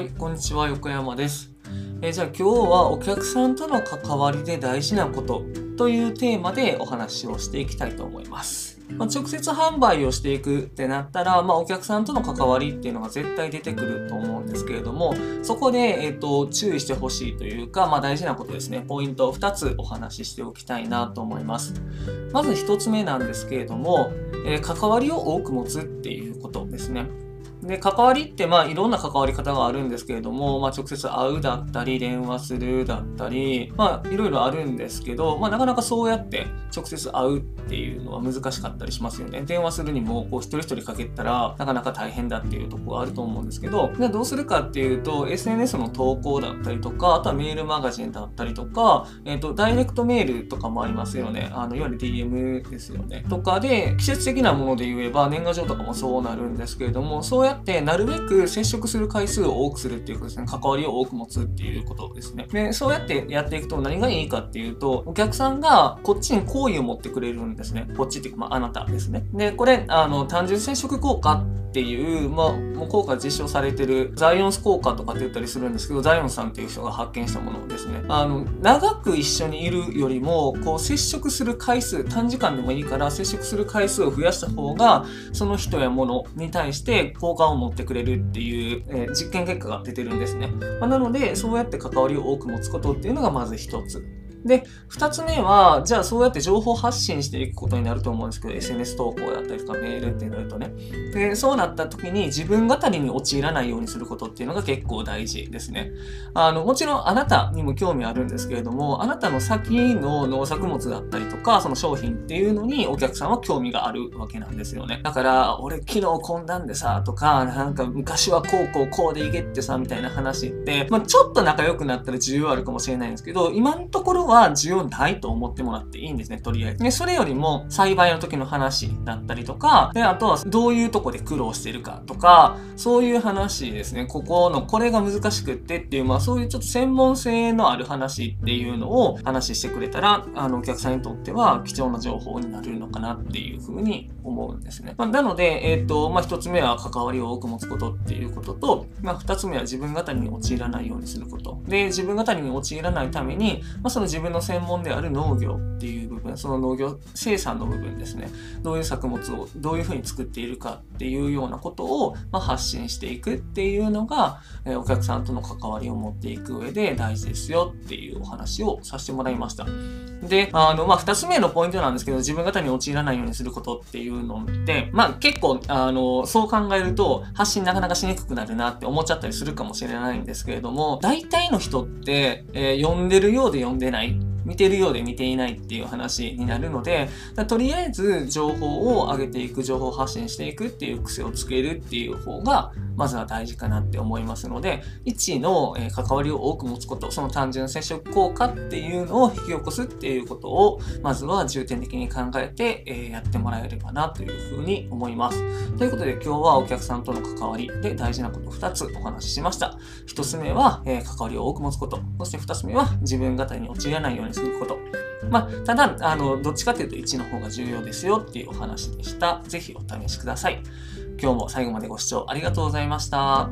はい、こんにちは、横山です。えーじゃあ今日はお客さんとの関わりで大事なことというテーマでお話をしていきたいと思います。まあ、直接販売をしていくってなったら、まあ、お客さんとの関わりっていうのが絶対出てくると思うんですけれども、そこで、えっと注意してほしいというか、まあ、大事なことですね、ポイントを2つお話ししておきたいなと思います。まず1つ目なんですけれども、えー関わりを多く持つっていうことですね。で、関わりって、まあ、いろんな関わり方があるんですけれども、まあ、直接会うだったり、電話するだったり、まあ、いろいろあるんですけど、まあ、なかなかそうやって直接会うっていうのは難しかったりしますよね。電話するにも、こう、一人一人かけたら、なかなか大変だっていうとこがあると思うんですけど、じゃあどうするかっていうと、SNS の投稿だったりとか、あとはメールマガジンだったりとか、えっ、と、ダイレクトメールとかもありますよね。あの、いわゆる DM ですよね。とかで、季節的なもので言えば、年賀状とかもそうなるんですけれども、そうややってなるべく接触する回数を多くするっていうことですね。関わりを多く持つっていうことですね。で、そうやってやっていくと何がいいかっていうと、お客さんがこっちに好意を持ってくれるんですね。こっちっていうか、まあ、あなたですね。で、これ、あの、単純接触効果っていう、まあ、もう効果実証されてるザイオンス効果とかって言ったりするんですけど、ザイオンさんっていう人が発見したものですね。あの、長く一緒にいるよりも、こう、接触する回数、短時間でもいいから接触する回数を増やした方が、その人や物に対して好感を持ってくれるっていう、えー実験結果が出てるんですね。まあなので、そうやって関わりを多く持つことっていうのがまず一つ。で、二つ目は、じゃあそうやって情報発信していくことになると思うんですけど、SNS 投稿だったりとかメールってなるとね。で、そうなった時に自分語りに陥らないようにすることっていうのが結構大事ですね。あの、もちろんあなたにも興味あるんですけれども、あなたの先の農作物だったりとか、その商品っていうのにお客さんは興味があるわけなんですよね。だから、俺昨日こんなんでさ、とか、なんか昔はこうこうこうでいけってさ、みたいな話って、まあちょっと仲良くなったら需要あるかもしれないんですけど、今のところは需要ないと思ってもらっていいんですね、とりあえず。で、それよりも栽培の時の話だったりとか、で、あとはどういうとこで苦労してるかとか、そういう話ですね。ここのこれが難しくってっていう、まあそういうちょっと専門性のある話っていうのを話してくれたら、あのお客さんにとっては貴重な情報になるのかなっていうふうに思うんですね。まあ、なので、えっ、と、まあ一つ目は関わりを多く持つことっていうことと、まあ二つ目は自分語りに陥らないようにすること。で、自分語りに陥らないために、まあその自分分の専門である農業っていう部分、その農業生産の部分ですね。どういう作物をどういうふうに作っているかっていうようなことを、まあ、発信していくっていうのが、えお客さんとの関わりを持っていく上で大事ですよっていうお話をさせてもらいました。で、あの、まあ、二つ目のポイントなんですけど、自分方に陥らないようにすることっていうのって、まあ、結構、あの、そう考えると、発信なかなかしにくくなるなって思っちゃったりするかもしれないんですけれども、大体の人って、えー読んでるようで読んでない。見てるようで見ていないっていう話になるので、とりあえず情報を上げていく、情報発信していくっていう癖をつけるっていう方が、まずは大事かなって思いますので、1の、え関わりを多く持つこと、その単純接触効果っていうのを引き起こすっていうことを、まずは重点的に考えて、えやってもらえればなというふうに思います。ということで今日はお客さんとの関わりで大事なこと2つお話ししました。1つ目は、え関わりを多く持つこと。そして2つ目は自分語りに陥らないようにすること。まあ、ただ、あの、どっちかというと1の方が重要ですよっていうお話でした。ぜひお試しください。今日も最後までご視聴ありがとうございました。